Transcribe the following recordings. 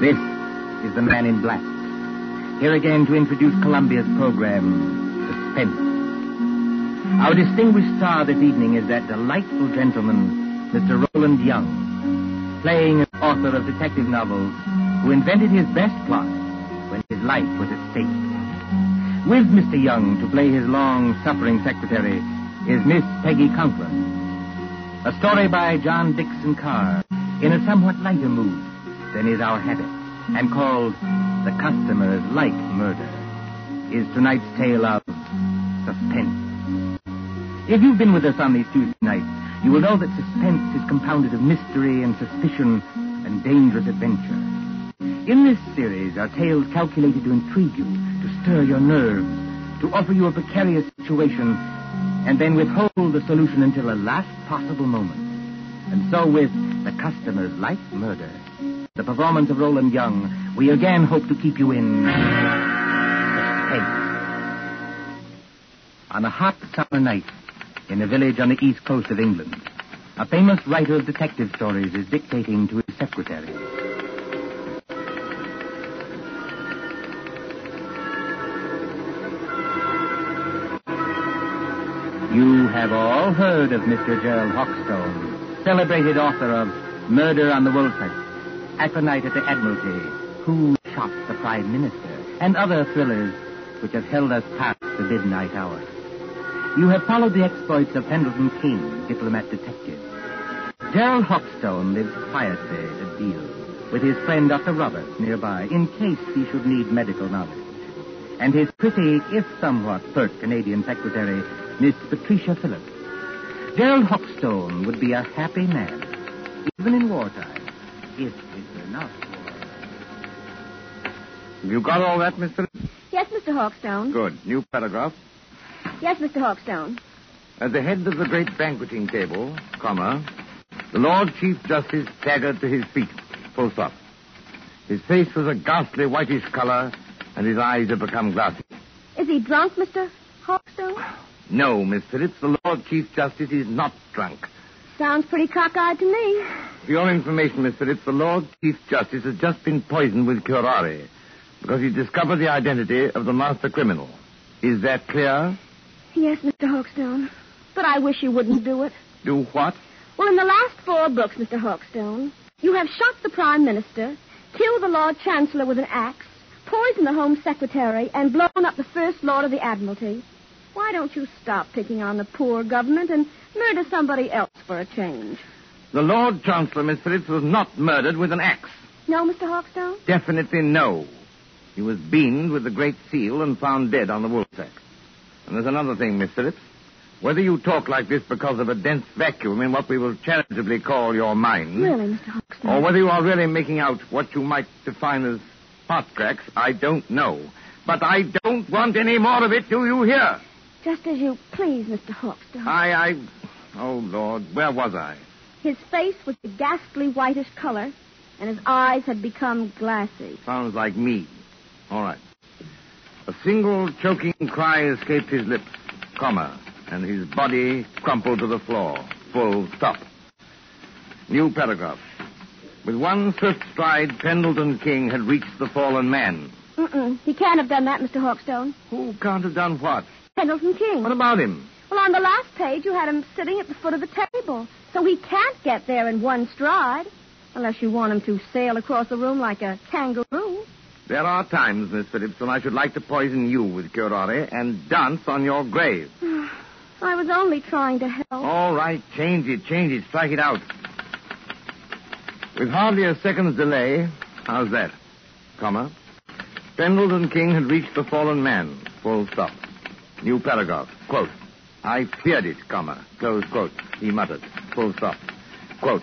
This is the man in black. Here again to introduce Columbia's program, Suspense. Our distinguished star this evening is that delightful gentleman, Mr. Roland Young, playing an author of detective novels who invented his best plot when his life was at stake. With Mr. Young to play his long-suffering secretary is Miss Peggy Conklin. A story by John Dickson Carr in a somewhat lighter mood than is our habit and called The Customers Like Murder is tonight's tale of suspense. If you've been with us on these Tuesday nights, you will know that suspense is compounded of mystery and suspicion and dangerous adventure. In this series are tales calculated to intrigue you, to stir your nerves, to offer you a precarious situation, and then withhold the solution until the last possible moment. And so with The Customers Like Murder, the performance of Roland Young, we again hope to keep you in. On a hot summer night in a village on the east coast of England, a famous writer of detective stories is dictating to his secretary. You have all heard of Mr. Gerald Hawkstone, celebrated author of Murder on the Woolsack, Aconite at the Admiralty, Who Shot the Prime Minister, and other thrillers which have held us past the midnight hour. You have followed the exploits of Pendleton King, diplomat detective. Gerald Hawkstone lives quietly at Deal with his friend Dr. Roberts nearby in case he should need medical knowledge. And his pretty, if somewhat pert Canadian secretary, Miss Patricia Phillips. Gerald Hawkstone would be a happy man, even in wartime, if it were not for... You got all that, Mr. Yes, Mr. Hawkstone. Good. New paragraph. Yes, Mr. Hawkstone. At the head of the great banqueting table, comma, the Lord Chief Justice staggered to his feet. Full stop. His face was a ghastly whitish color, and his eyes had become glassy. Is he drunk, Mr. Hawkstone? No, Miss Phillips, the Lord Chief Justice is not drunk. Sounds pretty cockeyed to me. For your information, Miss Phillips, the Lord Chief Justice has just been poisoned with curare because he discovered the identity of the master criminal. Is that clear? Yes, Mr. Hawkstone. But I wish you wouldn't do it. Do what? Well, in the last four books, Mr. Hawkstone, you have shot the Prime Minister, killed the Lord Chancellor with an axe, poisoned the Home Secretary, and blown up the First Lord of the Admiralty. Why don't you stop picking on the poor government and murder somebody else for a change? The Lord Chancellor, Miss Phillips, was not murdered with an axe. No, Mr. Hawkstone? Definitely no. He was beamed with the Great Seal and found dead on the woolsack. And there's another thing, Miss Phillips. Whether you talk like this because of a dense vacuum in what we will charitably call your mind. Really, Mr. Hawkstone. Or whether you are really making out what you might define as heart cracks, I don't know. But I don't want any more of it, do you hear? Just as you please, Mr. Hawkstone. I, I. Oh, Lord, where was I? His face was a ghastly whitish color, and his eyes had become glassy. Sounds like me. All right. A single choking cry escaped his lips, comma, and his body crumpled to the floor. Full stop. New paragraph. With one swift stride, Pendleton King had reached the fallen man. Mm-mm. He can't have done that, Mr. Hawkstone. Who can't have done what? Pendleton King. What about him? Well, on the last page, you had him sitting at the foot of the table. So he can't get there in one stride. Unless you want him to sail across the room like a kangaroo. There are times, Miss Phillips, when I should like to poison you with curare and dance on your grave. I was only trying to help. All right, change it, change it, strike it out. With hardly a second's delay, how's that? Comma. Pendleton King had reached the fallen man. Full stop. New paragraph. Quote. I feared it, comma. Close quote. He muttered. Full stop. Quote.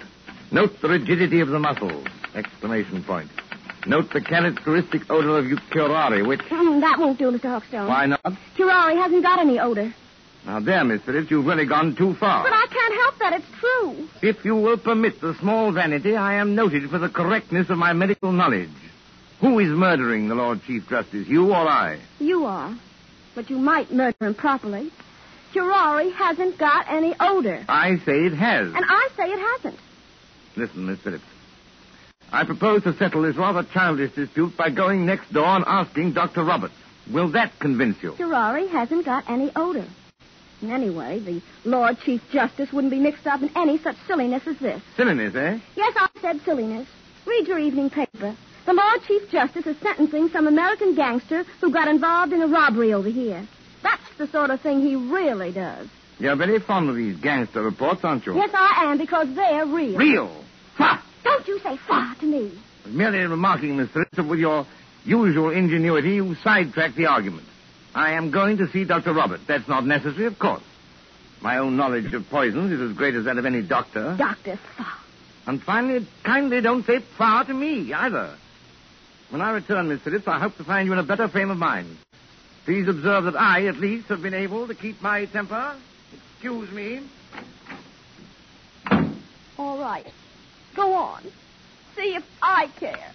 Note the rigidity of the muscles. Exclamation point. Note the characteristic odor of curare, which... Mm, that won't do, Mr. Hawkstone. Why not? Curare hasn't got any odor. Now, there, Miss Phillips, you've really gone too far. But I can't help that. It's true. If you will permit the small vanity, I am noted for the correctness of my medical knowledge. Who is murdering the Lord Chief Justice, you or I? You are. But you might murder him properly. Curare hasn't got any odor. I say it has. And I say it hasn't. Listen, Miss Phillips. I propose to settle this rather childish dispute by going next door and asking Dr. Roberts. Will that convince you? Curare hasn't got any odor. And anyway, the Lord Chief Justice wouldn't be mixed up in any such silliness as this. Silliness, eh? Yes, I said silliness. Read your evening paper. The Lord Chief Justice is sentencing some American gangster who got involved in a robbery over here. That's the sort of thing he really does. You're very fond of these gangster reports, aren't you? Yes, I am, because they're real. Real. Ha! Don't you say fa to me. Merely remarking, Miss Phillips, with your usual ingenuity, you sidetracked the argument. I am going to see Dr. Robert. That's not necessary, of course. My own knowledge of poisons is as great as that of any doctor. Doctor Fa. And finally, kindly don't say far to me, either. When I return, Miss Phillips, I hope to find you in a better frame of mind. Please observe that I, at least, have been able to keep my temper. Excuse me. All right. Go on. See if I care.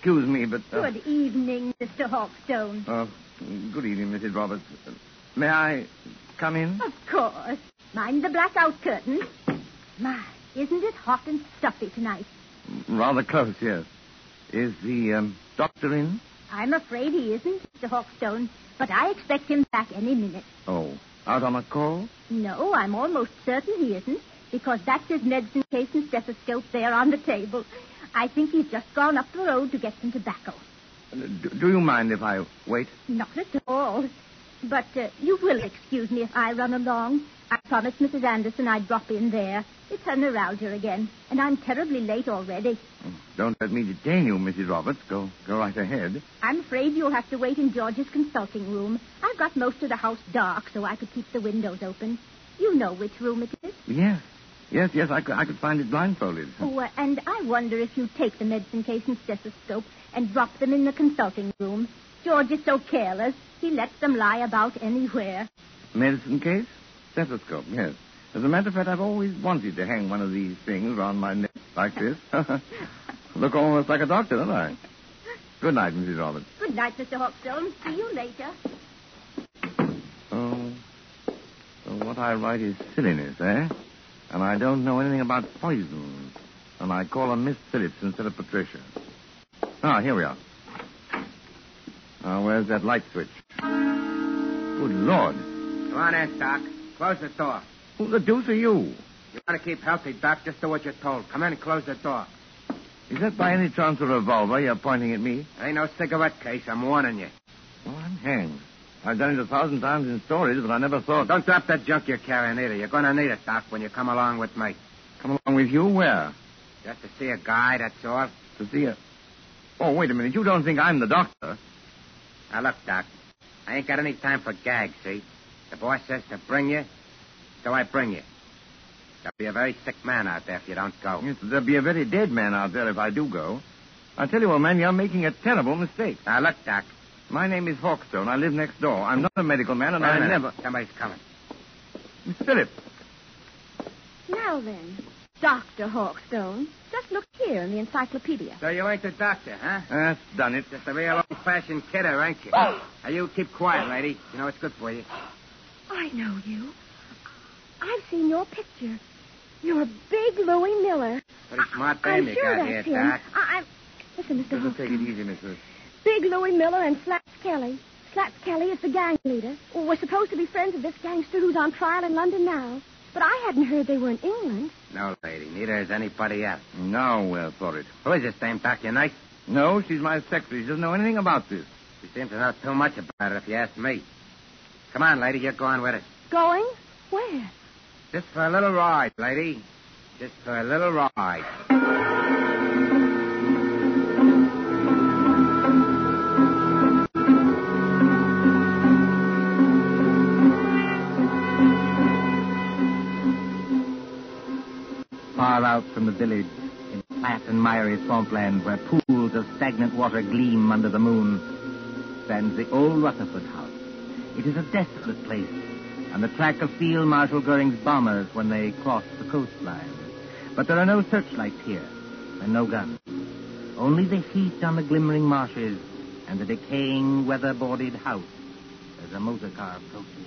Excuse me, but. Uh, Good evening, Mr. Hawkstone. uh, good evening, Mrs. Roberts. Uh, May I come in? Of course. Mind the blackout curtain. My, isn't it hot and stuffy tonight? Rather close, yes. Is the um, doctor in? I'm afraid he isn't, Mr. Hawkstone, but I expect him back any minute. Oh, out on a call? No, I'm almost certain he isn't, because that's his medicine case and stethoscope there on the table. I think he's just gone up the road to get some tobacco. Uh, Do, do you mind if I wait? Not at all. But uh, you will excuse me if I run along. I promised Mrs. Anderson I'd drop in there. It's her neuralgia again, and I'm terribly late already. Don't let me detain you, Mrs. Roberts. Go, go right ahead. I'm afraid you'll have to wait in George's consulting room. I've got most of the house dark so I could keep the windows open. You know which room it is. Yes, yes, yes. I could, I could find it blindfolded. Oh, uh, and I wonder if you take the medicine case and stethoscope and drop them in the consulting room. George is so careless. He lets them lie about anywhere. Medicine case, stethoscope. Yes. As a matter of fact, I've always wanted to hang one of these things around my neck like this. Look almost like a doctor, don't I? Good night, Mrs. Roberts. Good night, Mr. Hawkstone. See you later. Oh, so what I write is silliness, eh? And I don't know anything about poisons. And I call her Miss Phillips instead of Patricia. Ah, here we are. Now, where's that light switch? Good Lord. Come on in, Doc. Close the door. Who the deuce are you? You want to keep healthy, Doc? Just do what you're told. Come in and close the door. Is that by any chance a revolver you're pointing at me? Ain't no cigarette case. I'm warning you. Well, I'm hanged. I've done it a thousand times in stories, but I never thought. Don't drop that junk you're carrying either. You're going to need it, Doc, when you come along with me. Come along with you? Where? Just to see a guy, that's all. To see a. Oh, wait a minute. You don't think I'm the doctor? Now, look, Doc. I ain't got any time for gags, see? The boss says to bring you, so I bring you. There'll be a very sick man out there if you don't go. Yes, there'll be a very dead man out there if I do go. I tell you, old man, you're making a terrible mistake. Now, look, Doc. My name is Hawkstone. I live next door. I'm not a medical man, and Wait a I never. Somebody's coming. Miss Phillips. Now then, Dr. Hawkstone, just look here in the encyclopedia. So you ain't the doctor, huh? That's done it. Just a real old-fashioned kidder, ain't you? Oh. Now, you keep quiet, lady. You know it's good for you. I know you. I've seen your picture. You're a big Louis Miller. Pretty smart I- I'm dame you sure got that's here, him. Doc. I, I'm... Listen, Mr. Just take it easy, Miss Philip. Big Louis Miller and Slats Kelly. Slats Kelly is the gang leader. Well, we're supposed to be friends of this gangster who's on trial in London now. But I hadn't heard they were in England. No, lady. Neither is anybody else. No, we're for it. Who is this dame, Doc? Your nice? No, she's my secretary. She doesn't know anything about this. She seems to know too much about it, if you ask me. Come on, lady. You're going with us. Going? Where? Just for a little ride, lady. Just for a little ride. Far out from the village, in flat and miry swampland where pools of stagnant water gleam under the moon, stands the old Rutherford house. It is a desolate place, and the track of Field Marshal Goering's bombers when they crossed the coastline. But there are no searchlights here, and no guns. Only the heat on the glimmering marshes and the decaying, weather-boarded house as a motor car approaches.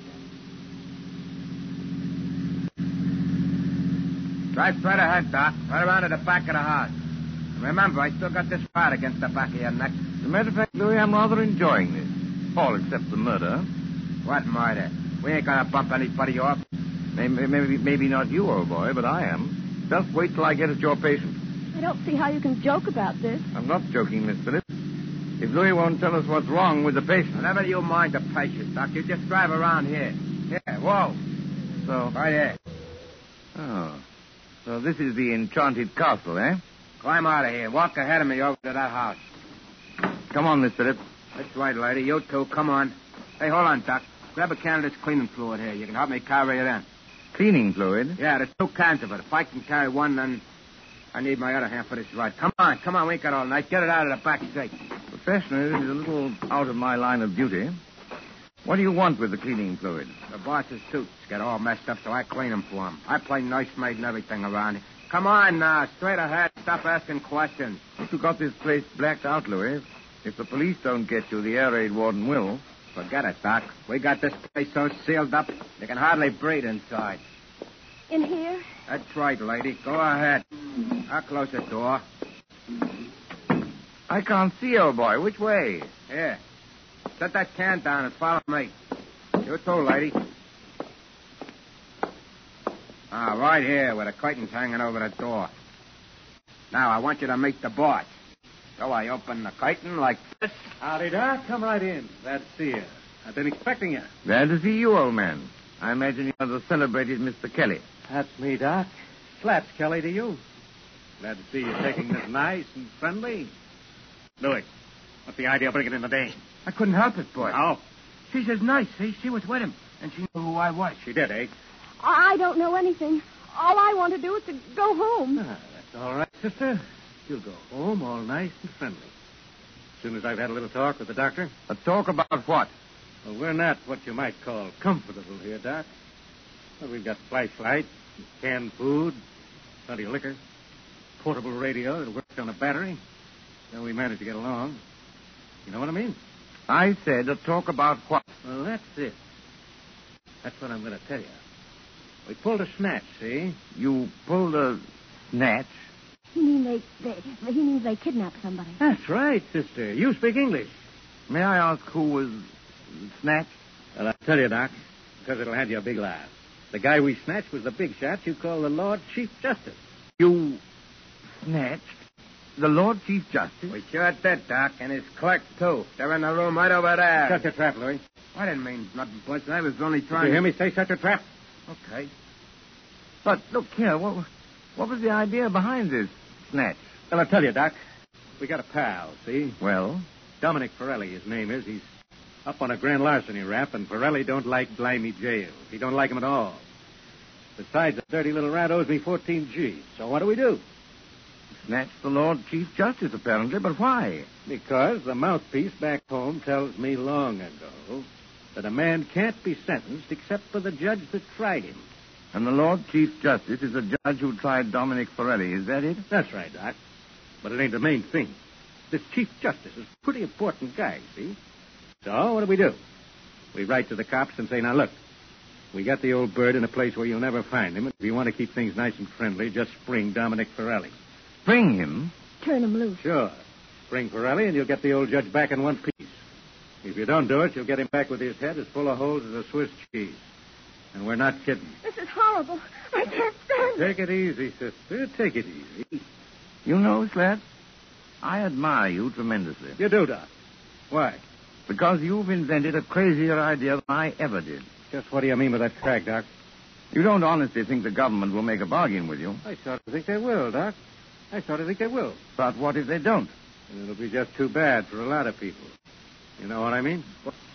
Drive straight ahead, Doc. Right around to the back of the house. And remember, I still got this rod against the back of your neck. As a matter of fact, Louis, I'm rather enjoying this. All except the murder. What murder? We ain't gonna bump anybody off. Maybe, maybe, maybe not you, old boy, but I am. Just wait till I get at your patient. I don't see how you can joke about this. I'm not joking, Miss Phillips. If Louis won't tell us what's wrong with the patient. Whenever you mind the patient, Doc, you just drive around here. Here, whoa. So. Right here. Oh. So this is the enchanted castle, eh? Climb out of here. Walk ahead of me over to that house. Come on, Miss Phillips. That's right, lady. You too. Come on. Hey, hold on, Doc. Grab a can of this cleaning fluid here. You can help me carry it in. Cleaning fluid. Yeah, there's two cans of it. If I can carry one, then I need my other hand for this ride. Come on, come on. We ain't got all night. Get it out of the back seat. Professionally, this is a little out of my line of duty. What do you want with the cleaning fluid? The boss's suits get all messed up, so I clean them for him. I play nursemaid and everything around here. Come on now, straight ahead. Stop asking questions. You got this place blacked out, Louis. If the police don't get you, the air raid warden will. Forget it, Doc. We got this place so sealed up, they can hardly breathe inside. In here? That's right, lady. Go ahead. I'll close the door. I can't see, old boy. Which way? Here. Set that can down and follow me. You too, lady. Ah, right here, with the curtains hanging over the door. Now, I want you to meet the boss. So I open the curtain like this. Howdy, Doc. Come right in. Glad to see you. I've been expecting you. Glad to see you, old man. I imagine you're the celebrated Mr. Kelly. That's me, Doc. Slats Kelly to you. Glad to see you taking this nice and friendly. Louis, what's the idea of bringing in the dame? I couldn't help it, boy. Oh, She's just nice, see? She was with him, and she knew who I was. she did, eh? I don't know anything. All I want to do is to go home. Ah, that's all right, sister. You'll go home all nice and friendly. As soon as I've had a little talk with the doctor. A talk about what? Well, we're not what you might call comfortable here, Doc. Well, we've got flashlight, canned food, plenty of liquor, portable radio that works on a battery. So we managed to get along. You know what I mean? I said a talk about what? Well, that's it. That's what I'm going to tell you. We pulled a snatch, see? You pulled a snatch. He mean they, they he means they kidnapped somebody. That's right, sister. You speak English. May I ask who was snatched? Well, I'll tell you, Doc, because it'll have you a big laugh. The guy we snatched was the big shot you call the Lord Chief Justice. You snatched The Lord Chief Justice? We sure did, Doc, and his clerk, too. They're in the room right over there. Shut the trap, Louis. I didn't mean nothing, Butch. I was only Did trying you hear me say shut your trap? Okay. But look here, what, what was the idea behind this snatch? Well, I'll tell you, Doc. We got a pal, see? Well, Dominic Forelli, his name is. He's up on a grand larceny rap, and Forelli don't like Blimey jail. He don't like him at all. Besides, the dirty little rat owes me 14 G. So what do we do? Snatch the Lord Chief Justice, apparently, but why? Because the mouthpiece back home tells me long ago that a man can't be sentenced except for the judge that tried him. And the Lord Chief Justice is the judge who tried Dominic Forelli, is that it? That's right, Doc. But it ain't the main thing. This Chief Justice is a pretty important guy, see? So what do we do? We write to the cops and say, now look, we got the old bird in a place where you'll never find him. And if you want to keep things nice and friendly, just spring Dominic Forelli. Bring him. Turn him loose. Sure. Spring Forelli, and you'll get the old judge back in one piece. If you don't do it, you'll get him back with his head as full of holes as a Swiss cheese. And we're not kidding. This is horrible. I can't stand it. Take it easy, sister. Take it easy. You know, Slat, I admire you tremendously. You do, Doc. Why? Because you've invented a crazier idea than I ever did. Just what do you mean by that crack, Doc? You don't honestly think the government will make a bargain with you. I sort of think they will, Doc. I sort of think they will. But what if they don't? And it'll be just too bad for a lot of people. You know what I mean?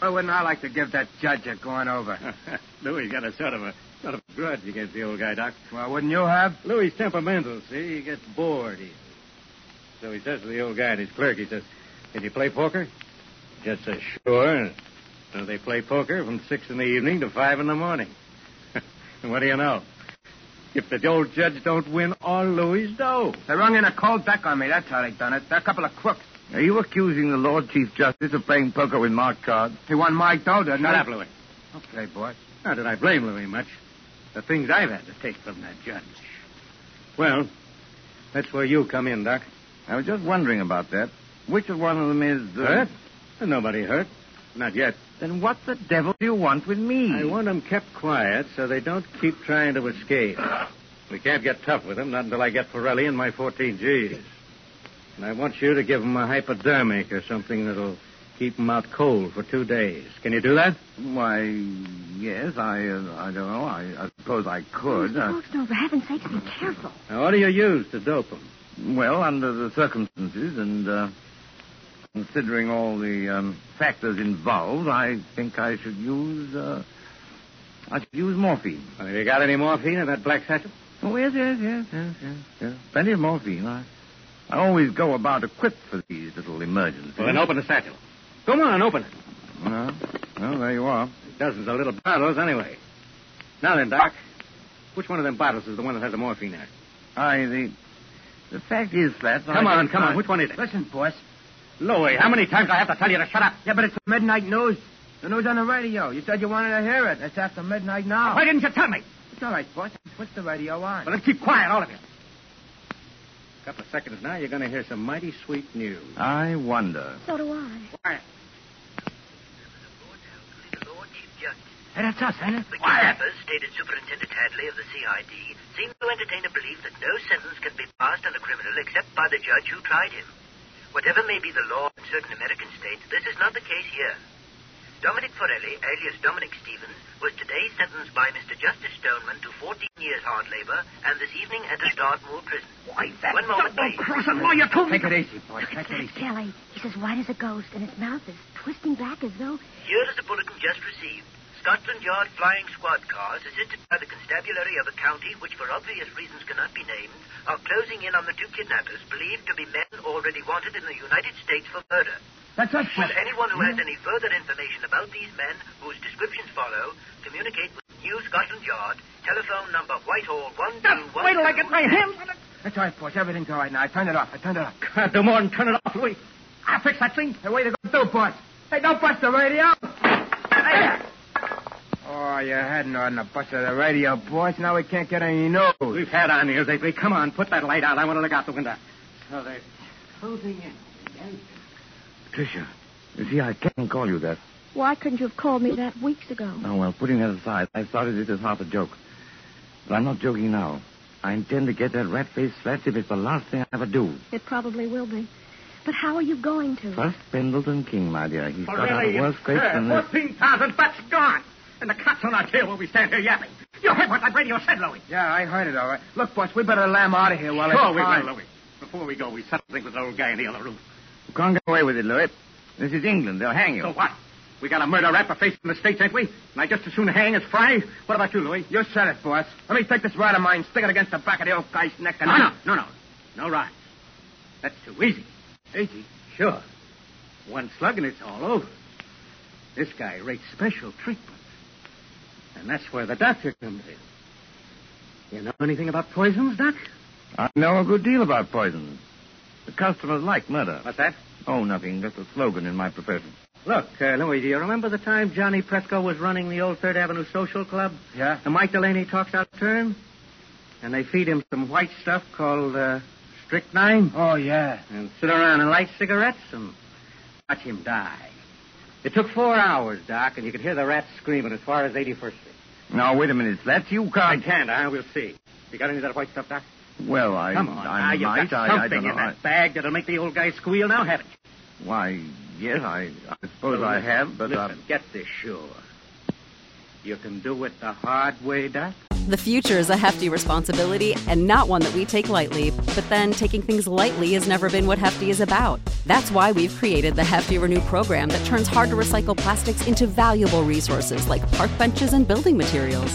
Why wouldn't I like to give that judge a going over? Louis got a sort of a sort of a grudge against the old guy, Doc. well, wouldn't you have? Louis temperamental, see? He gets bored easily. So he says to the old guy and his clerk, he says, Can you play poker? Just says, Sure. So they play poker from six in the evening to five in the morning. and what do you know? If the old judge don't win all Louis' dough. They rung in a cold deck on me. That's how they done it. They're a couple of crooks. Are you accusing the Lord Chief Justice of playing poker with Mark cards? He won my dough, didn't Shut he? up, Louis. Okay, boss. Not that I blame Louis much. The things I've had to take from that judge. Well, that's where you come in, Doc. I was just wondering about that. Which of one of them is... Uh... Hurt? Nobody hurt. Not yet. Then what the devil do you want with me? I want them kept quiet so they don't keep trying to escape. We can't get tough with him, not until I get Pirelli and my 14 G's. And I want you to give him a hypodermic or something that'll keep him out cold for two days. Can you do that? Why, yes, I uh, I don't know. I, I suppose I could. Mr. Uh, Hawkstone, for heaven's sake, be careful. Now, what do you use to dope him? well, under the circumstances and uh, considering all the um, factors involved, I think I should use uh, I should use morphine. Well, have you got any morphine in that black satchel? Oh yes, yes, yes, yes, yes, yes. Plenty of morphine. I I always go about equipped for these little emergencies. Well, then open the satchel. Come on, open it. Well, well, there you are. Dozens of little bottles, anyway. Now then, Doc, which one of them bottles is the one that has the morphine in it? I the the fact is, Slats. Come I on, come on. Which one is it? Listen, boss. Louis, how many times do I have to tell you to shut up? Yeah, but it's the midnight news. The news on the radio. You said you wanted to hear it. It's after midnight now. Why didn't you tell me? It's all right, boss. Switch the radio on. Well, let's keep quiet, all of you. A couple of seconds now, you're going to hear some mighty sweet news. I wonder. So do I. Quiet. The Lord Chief Justice. Hey, that's us, ain't it? The kidnappers, stated Superintendent Hadley of the CID, seem to entertain a belief that no sentence can be passed on a criminal except by the judge who tried him. Whatever may be the law in certain American states, this is not the case here. Dominic Forelli, alias Dominic Stevens, was today sentenced by Mr. Justice Stoneman to 14 years hard labor and this evening at enters Dartmoor prison. Why, that One moment, please. you told Take it easy, boy. Take it easy. Kelly. He's as white as a ghost, and his mouth is twisting back as though. Here is a bulletin just received. Scotland Yard flying squad cars, assisted by the constabulary of a county which for obvious reasons cannot be named, are closing in on the two kidnappers, believed to be men already wanted in the United States for murder. That's us, Will anyone who has any further information about these men, whose descriptions follow, communicate with New Scotland Yard, telephone number Whitehall 1212... Wait till I get my hands on it. That's all right, boss. Everything's all right now. I turned it off. I turned it off. Can't do more than turn it off, Louis. I'll fix that thing. Hey, way to go, do, boss. Hey, don't bust the radio. Hey. Oh, you hadn't ought to bust the radio, boss. Now we can't get any news. We've had our news lately. Come on, put that light out. I want to look out the window. So they're closing in. Tricia, you see, I can't call you that. Why couldn't you have called me that weeks ago? Oh, well, putting that aside, I started it as half a joke. But I'm not joking now. I intend to get that rat-faced Slats if it's the last thing I ever do. It probably will be. But how are you going to? First, Pendleton King, my dear. He's got out Really, of worse scrapes sir, than this. 14,000 bucks gone. And the cops on our tail while we stand here yapping. You heard what that radio said, Louis. Yeah, I heard it all right. Look, boss, we better lamb out of here while Sure it's we time. will, Louis. Before we go, we settle things with the old guy in the other room. You can't get away with it, Louis. This is England. They'll hang you. So what? We got a murder rap for facing the States, ain't we? And I just as soon hang as fry. What about you, Louis? You said it, boss. Let me take this rod of mine, stick it against the back of the old guy's neck, and No, I... no, no, no. No rhymes. That's too easy. Easy? Sure. One slug and it's all over. This guy rates special treatment. And that's where the doctor comes in. You know anything about poisons, Doc? I know a good deal about poisons. The customers like murder. What's that? Oh, nothing. Just a slogan in my profession. Look, uh, Louis, do you remember the time Johnny Presco was running the old Third Avenue Social Club? Yeah? And Mike Delaney talks out of turn? And they feed him some white stuff called uh, strychnine? Oh, yeah. and sit around and light cigarettes and watch him die. It took four hours, Doc, and you could hear the rats screaming as far as 81st Street. Now, wait a minute, That's You I can't... can't, huh? We'll see. You got any of that white stuff, Doc? Well, I... Come on, I now, you've might. got I, I something don't in that bag that'll make the old guy squeal now, haven't you? Why, yes, I, I suppose I have, but... uh, Listen, get this sure. You can do it the hard way, Doc? The future is a hefty responsibility and not one that we take lightly. But then taking things lightly has never been what Hefty is about. That's why we've created the Hefty Renew program that turns hard to recycle plastics into valuable resources like park benches and building materials.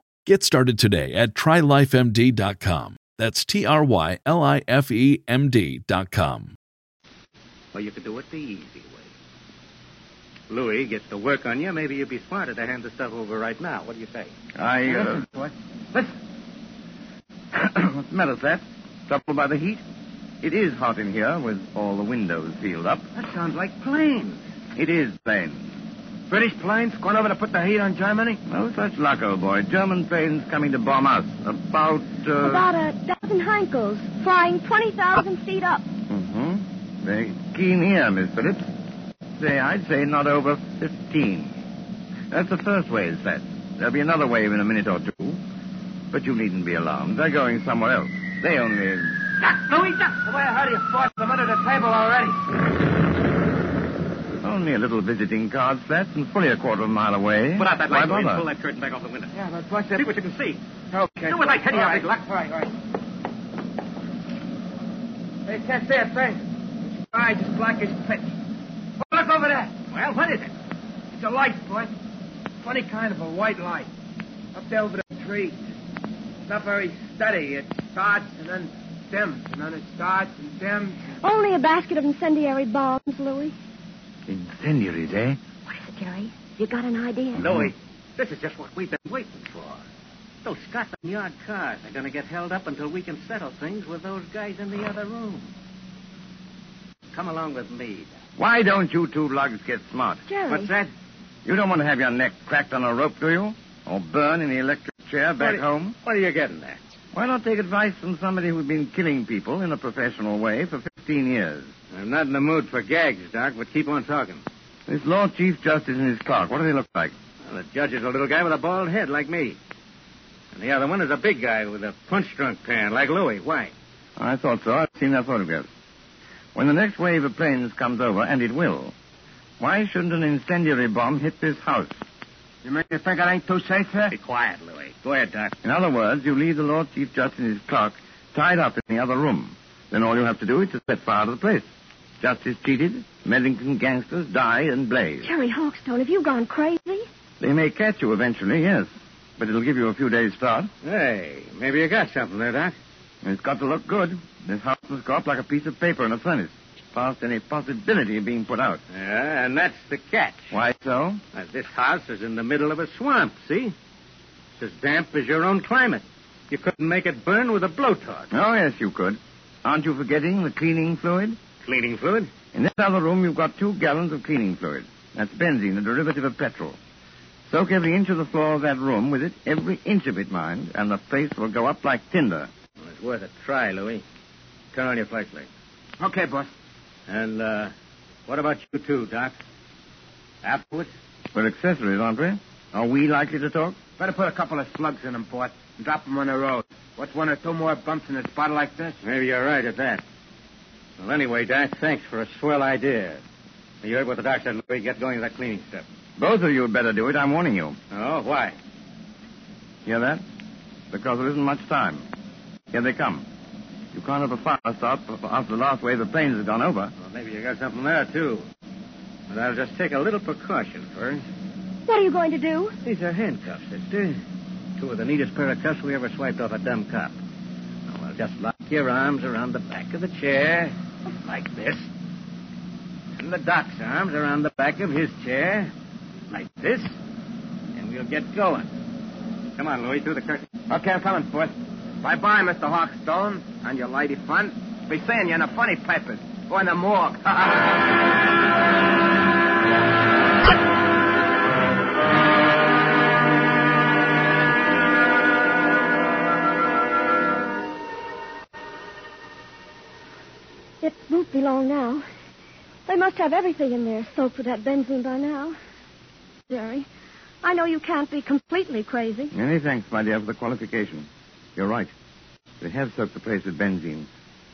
Get started today at trylifemd.com. That's T R Y L I F E M D.com. Well, you could do it the easy way. Louis get to work on you. Maybe you'd be smarter to hand the stuff over right now. What do you say? I, uh... Listen, boy. Listen. What's the matter, Slats? Trouble by the heat? It is hot in here with all the windows sealed up. That sounds like planes. It is plain. British planes going over to put the heat on Germany? No such luck, old boy. German planes coming to bomb us. About, uh... About a dozen Heinkels, flying 20,000 feet up. Mm-hmm. Very keen ear, Miss Phillips. Say, I'd say not over 15. That's the first wave, Slats. There'll be another wave in a minute or two. But you needn't be alarmed. They're going somewhere else. They only... Duck, Louis, duck! The way I heard you forced them under the table already. Only a little visiting card, Slats, and fully a quarter of a mile away. Put out that Why light, Louis, pull that curtain back off the window. Yeah, but what's that? See what you can see. Okay. Do it like Teddy, all our right. big luck. All right, all right. Hey, can't see a thing. Eyes as black as pitch. Oh, look over there. Well, what is it? It's a light, boy. Funny kind of a white light. Up there over the trees. It's not very steady. It starts and then dims, and then it starts and dims. Only a basket of incendiary bombs, Louis. Incendiaries, eh? What is it, Jerry? You got an idea? Louis, this is just what we've been waiting for. Those Scotland Yard cars are going to get held up until we can settle things with those guys in the other room. Come along with me. Why don't you two lugs get smart? Jerry. What's that? You don't want to have your neck cracked on a rope, do you? Or burn in the electric chair back What are- home? What are you getting at? Why not take advice from somebody who's been killing people in a professional way for 15 years? I'm not in the mood for gags, Doc, but keep on talking. This Lord Chief Justice and his clerk, what do they look like? Well, the judge is a little guy with a bald head like me. And the other one is a big guy with a punch drunk pan like Louis. Why? I thought so. I've seen that photograph. When the next wave of planes comes over, and it will, why shouldn't an incendiary bomb hit this house? You make me think it ain't too safe here? Be quiet, Louis. Go ahead, Doc. In other words, you leave the Lord Chief Justice and his clerk tied up in the other room. Then all you have to do is to set fire to the place. Justice cheated, Medlington gangsters die and blaze. Jerry Hawkstone, have you gone crazy? They may catch you eventually, yes. But it'll give you a few days' start. Hey, maybe you got something there, Doc. It's got to look good. This house must go up like a piece of paper in a furnace. Past any possibility of being put out. Yeah, and that's the catch. Why so? This house is in the middle of a swamp, see? It's as damp as your own climate. You couldn't make it burn with a blowtorch. Oh, yes, you could. Aren't you forgetting the cleaning fluid? Cleaning fluid? In this other room, you've got two gallons of cleaning fluid. That's benzene, a derivative of petrol. Soak every inch of the floor of that room with it, every inch of it, mind, and the place will go up like tinder. Well, it's worth a try, Louis. Turn on your flashlight. Okay, boss. And, uh, what about you two, Doc? Afterwards? We're accessories, aren't we? Are we likely to talk? Better put a couple of slugs in them, Bort, and drop them on the road. What's one or two more bumps in a spot like this? Maybe you're right at that. Well, anyway, Doc, thanks for a swell idea. You heard what the doc said, Louis. Get going with that cleaning stuff. Both of you had better do it, I'm warning you. Oh, why? Hear that? Because there isn't much time. Here they come. You can't have a fire start after the last wave of planes has gone over. Well, maybe you got something there, too. But I'll just take a little precaution first. What are you going to do? These are handcuffs, sister. Two of the neatest pair of cuffs we ever swiped off a dumb cop. Now, just lock your arms around the back of the chair, like this. And the doc's arms around the back of his chair, like this. And we'll get going. Come on, Louis, through the curtain. Okay, I'm coming, Bort. Bye-bye, Mr. Hawkstone, and your lady friend. Be seeing you in the funny papers. Or in the morgue. be long now. They must have everything in there soaked with that benzene by now. Jerry, I know you can't be completely crazy. Many thanks, my dear, for the qualification. You're right. They have soaked the place with benzene.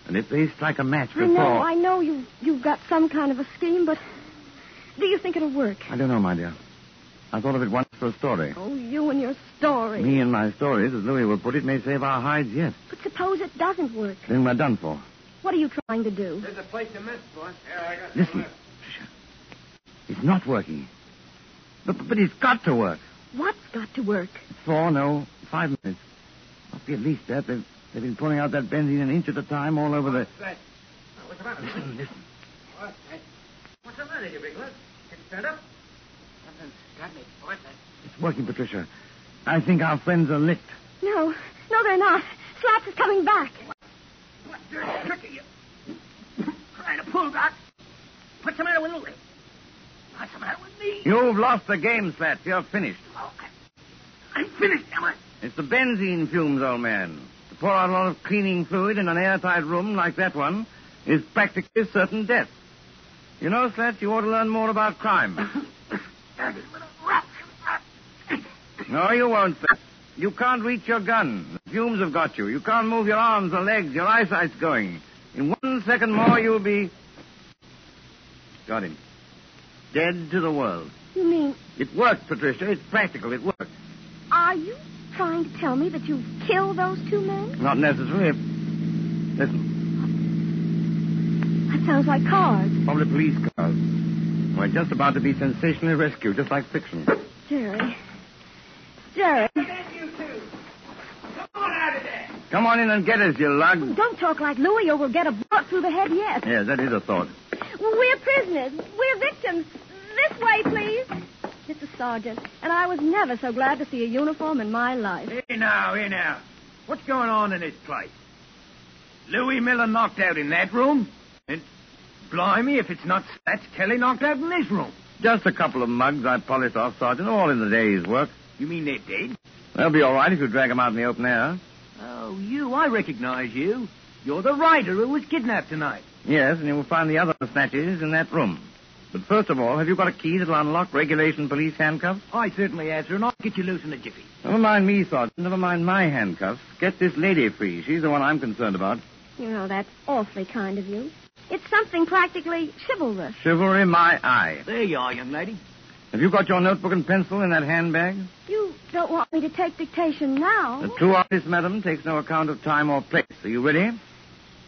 And if they strike a match before... I know, I know you, you've got some kind of a scheme, but do you think it'll work? I don't know, my dear. I thought of it once for a story. Oh, you and your story. Me and my stories, as Louis will put it, may save our hides yet. But suppose it doesn't work. Then we're done for. What are you trying to do? There's a place to miss, boss. Here, I got Listen, Patricia. It's not working. But, but it's got to work. What's got to work? Four, no, five minutes. Must be at least that. They've, they've been pouring out that benzene an inch at a time all over the... What's that? What's the matter? Listen, listen. What? What's the matter, you big lad? It's turned up? Something's got me, boss. It's working, Patricia. I think our friends are licked. No, no, they're not. Slats is coming back. What dirty trick are you trying to pull, Doc? What's the matter with Louis? What's the matter with me? You've lost the game, Slats. You're finished. Oh, I- I'm finished, am I? It's the benzene fumes, old man. To pour out a lot of cleaning fluid in an airtight room like that one is practically certain death. You know, Slats, you ought to learn more about crime. Dirty little rat. no, you won't, Slats. You can't reach your gun. The fumes have got you. You can't move your arms or legs. Your eyesight's going. In one second more, you'll be. Got him. Dead to the world. You mean, It worked, Patricia. It's practical. It worked. are you trying to tell me that you've killed those two men? Not necessary. Listen, That sounds like cars. probably police cars. We're just about to be sensationally rescued, just like fiction. Jerry. Jerry. Come on in and get us, you lug. Don't talk like Louis or we'll get a bullet through the head yet. Yes, that is a thought. We're prisoners. We're victims. This way, please. Mr. Sergeant, and I was never so glad to see a uniform in my life. Here now, here now. What's going on in this place? Louis Miller knocked out in that room? And blimey, if it's not Slats Kelly knocked out in this room. Just a couple of mugs I polished off, Sergeant, all in the day's work. You mean they're dead? They'll be all right if you drag them out in the open air. You. I recognize you. You're the rider who was kidnapped tonight. Yes, and you will find the other snatches in that room. But first of all, have you got a key that'll unlock regulation police handcuffs? I certainly have, sir, and I'll get you loose in a jiffy. Never mind me, Sergeant. Never mind my handcuffs. Get this lady free. She's the one I'm concerned about. You know, that's awfully kind of you. It's something practically chivalrous. Chivalry, my eye. There you are, young lady. Have you got your notebook and pencil in that handbag? You don't want me to take dictation now? The true artist, madam, takes no account of time or place. Are you ready?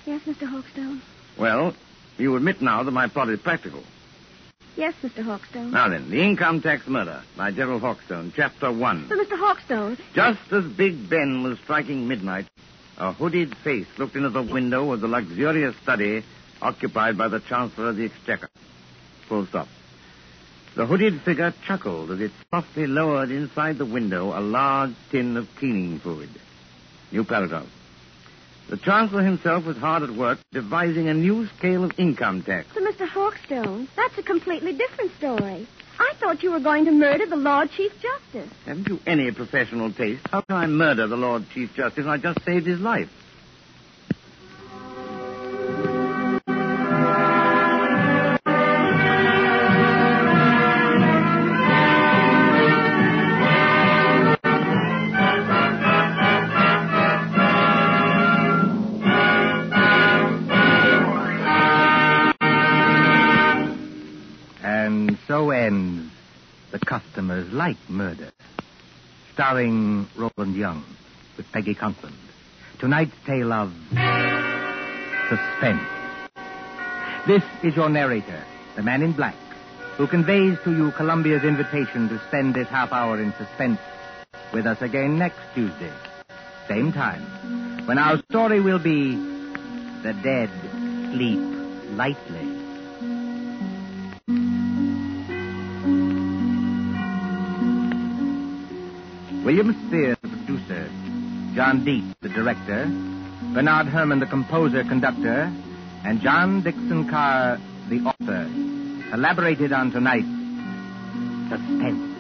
Yes, Mr. Hawkstone. Well, you admit now that my plot is practical. Yes, Mr. Hawkstone. Now then, the income tax murder by Gerald Hawkstone, chapter one. But, Mr. Hawkstone, Just as Big Ben was striking midnight, a hooded face looked into the window of the luxurious study occupied by the Chancellor of the Exchequer. Full stop. The hooded figure chuckled as it softly lowered inside the window a large tin of cleaning fluid. New paragraph. The Chancellor himself was hard at work devising a new scale of income tax. but Mr. Hawkstone, that's a completely different story. I thought you were going to murder the Lord Chief Justice. Haven't you any professional taste? How can I murder the Lord Chief Justice? I just saved his life. Like Murder, starring Roland Young with Peggy Conklin. Tonight's tale of suspense. This is your narrator, the man in black, who conveys to you Columbia's invitation to spend this half hour in suspense with us again next Tuesday, same time, when our story will be The Dead Sleep Lightly. William Spier, the producer, John Dietz, the director, Bernard Herrmann, the composer, conductor, and John Dickson Carr, the author, collaborated on tonight's Suspense.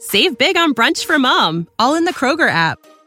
Save big on brunch for mom, all in the Kroger app.